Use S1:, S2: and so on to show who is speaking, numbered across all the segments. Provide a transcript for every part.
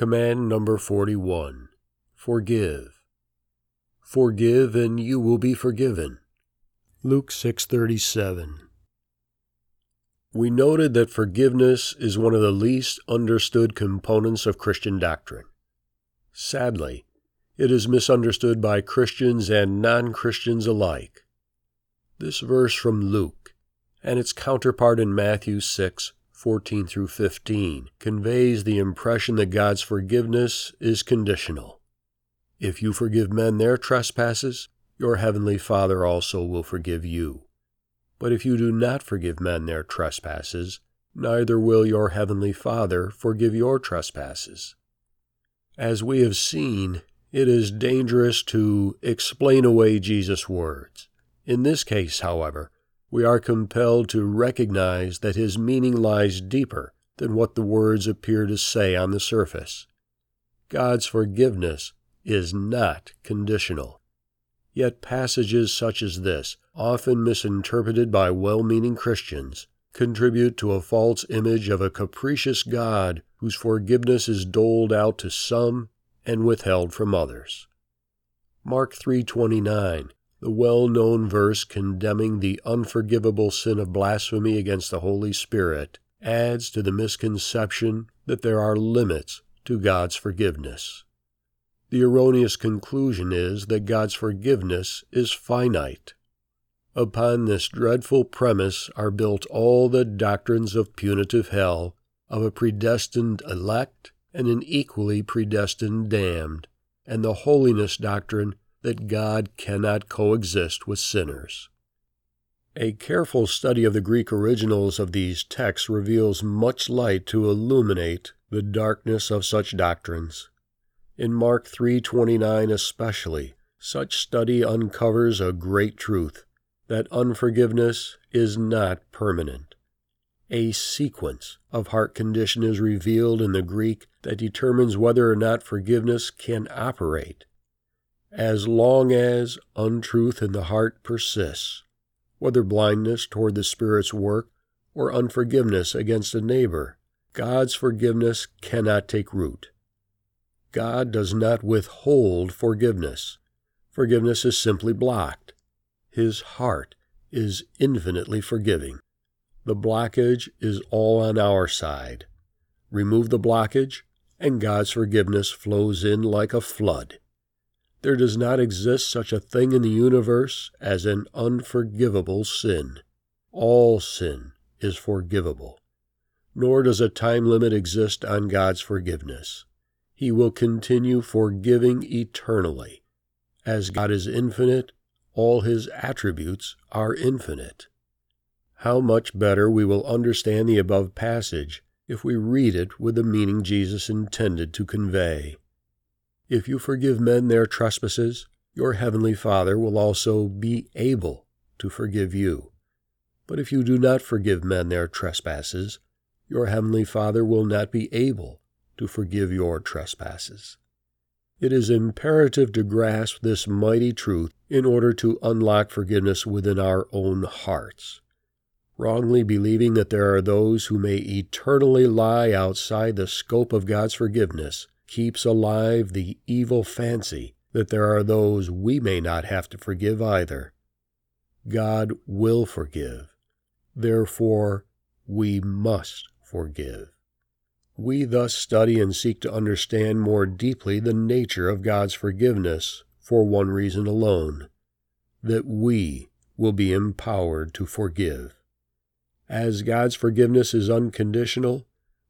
S1: Command number 41 Forgive. Forgive and you will be forgiven. Luke 6:37 We noted that forgiveness is one of the least understood components of Christian doctrine. Sadly, it is misunderstood by Christians and non-Christians alike. This verse from Luke and its counterpart in Matthew 6 14 through 15 conveys the impression that God's forgiveness is conditional. If you forgive men their trespasses, your heavenly Father also will forgive you. But if you do not forgive men their trespasses, neither will your heavenly Father forgive your trespasses. As we have seen, it is dangerous to explain away Jesus' words. In this case, however, we are compelled to recognize that his meaning lies deeper than what the words appear to say on the surface. God's forgiveness is not conditional. Yet passages such as this, often misinterpreted by well meaning Christians, contribute to a false image of a capricious God whose forgiveness is doled out to some and withheld from others. Mark 3:29 the well known verse condemning the unforgivable sin of blasphemy against the Holy Spirit adds to the misconception that there are limits to God's forgiveness. The erroneous conclusion is that God's forgiveness is finite. Upon this dreadful premise are built all the doctrines of punitive hell, of a predestined elect and an equally predestined damned, and the holiness doctrine that God cannot coexist with sinners. A careful study of the Greek originals of these texts reveals much light to illuminate the darkness of such doctrines. In Mark 3:29 especially, such study uncovers a great truth that unforgiveness is not permanent. A sequence of heart condition is revealed in the Greek that determines whether or not forgiveness can operate as long as untruth in the heart persists, whether blindness toward the Spirit's work or unforgiveness against a neighbor, God's forgiveness cannot take root. God does not withhold forgiveness. Forgiveness is simply blocked. His heart is infinitely forgiving. The blockage is all on our side. Remove the blockage, and God's forgiveness flows in like a flood. There does not exist such a thing in the universe as an unforgivable sin. All sin is forgivable. Nor does a time limit exist on God's forgiveness. He will continue forgiving eternally. As God is infinite, all his attributes are infinite. How much better we will understand the above passage if we read it with the meaning Jesus intended to convey. If you forgive men their trespasses, your heavenly Father will also be able to forgive you. But if you do not forgive men their trespasses, your heavenly Father will not be able to forgive your trespasses. It is imperative to grasp this mighty truth in order to unlock forgiveness within our own hearts. Wrongly believing that there are those who may eternally lie outside the scope of God's forgiveness keeps alive the evil fancy that there are those we may not have to forgive either. God will forgive. Therefore, we must forgive. We thus study and seek to understand more deeply the nature of God's forgiveness for one reason alone that we will be empowered to forgive. As God's forgiveness is unconditional,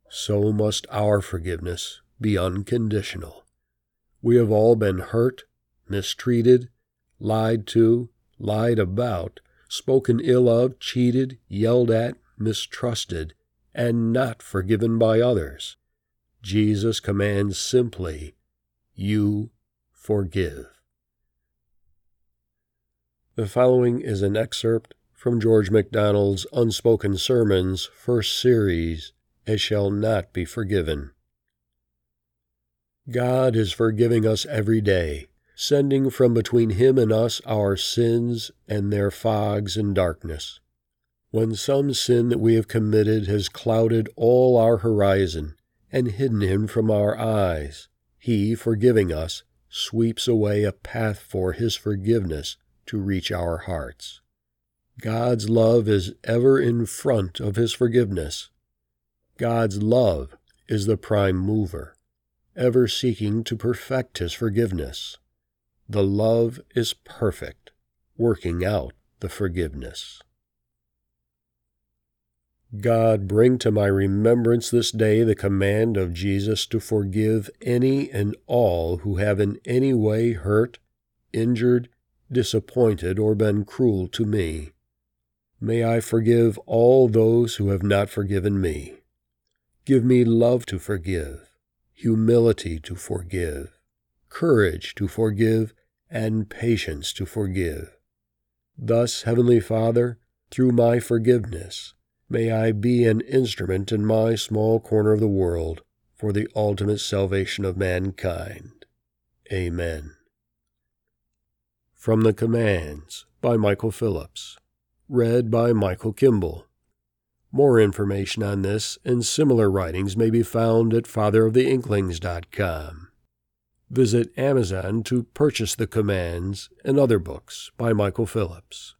S1: so must our forgiveness be unconditional. We have all been hurt, mistreated, lied to, lied about, spoken ill of, cheated, yelled at, mistrusted, and not forgiven by others. Jesus commands simply, You forgive. The following is an excerpt from George MacDonald's Unspoken Sermons, first series, It Shall Not Be Forgiven. God is forgiving us every day, sending from between Him and us our sins and their fogs and darkness. When some sin that we have committed has clouded all our horizon, and hidden him from our eyes, he, forgiving us, sweeps away a path for his forgiveness to reach our hearts. God's love is ever in front of his forgiveness. God's love is the prime mover, ever seeking to perfect his forgiveness. The love is perfect, working out the forgiveness. God, bring to my remembrance this day the command of Jesus to forgive any and all who have in any way hurt, injured, disappointed, or been cruel to me. May I forgive all those who have not forgiven me. Give me love to forgive, humility to forgive, courage to forgive, and patience to forgive. Thus, Heavenly Father, through my forgiveness, May I be an instrument in my small corner of the world for the ultimate salvation of mankind. Amen. From the Commands by Michael Phillips. Read by Michael Kimball. More information on this and similar writings may be found at fatheroftheinklings.com. Visit Amazon to purchase the Commands and other books by Michael Phillips.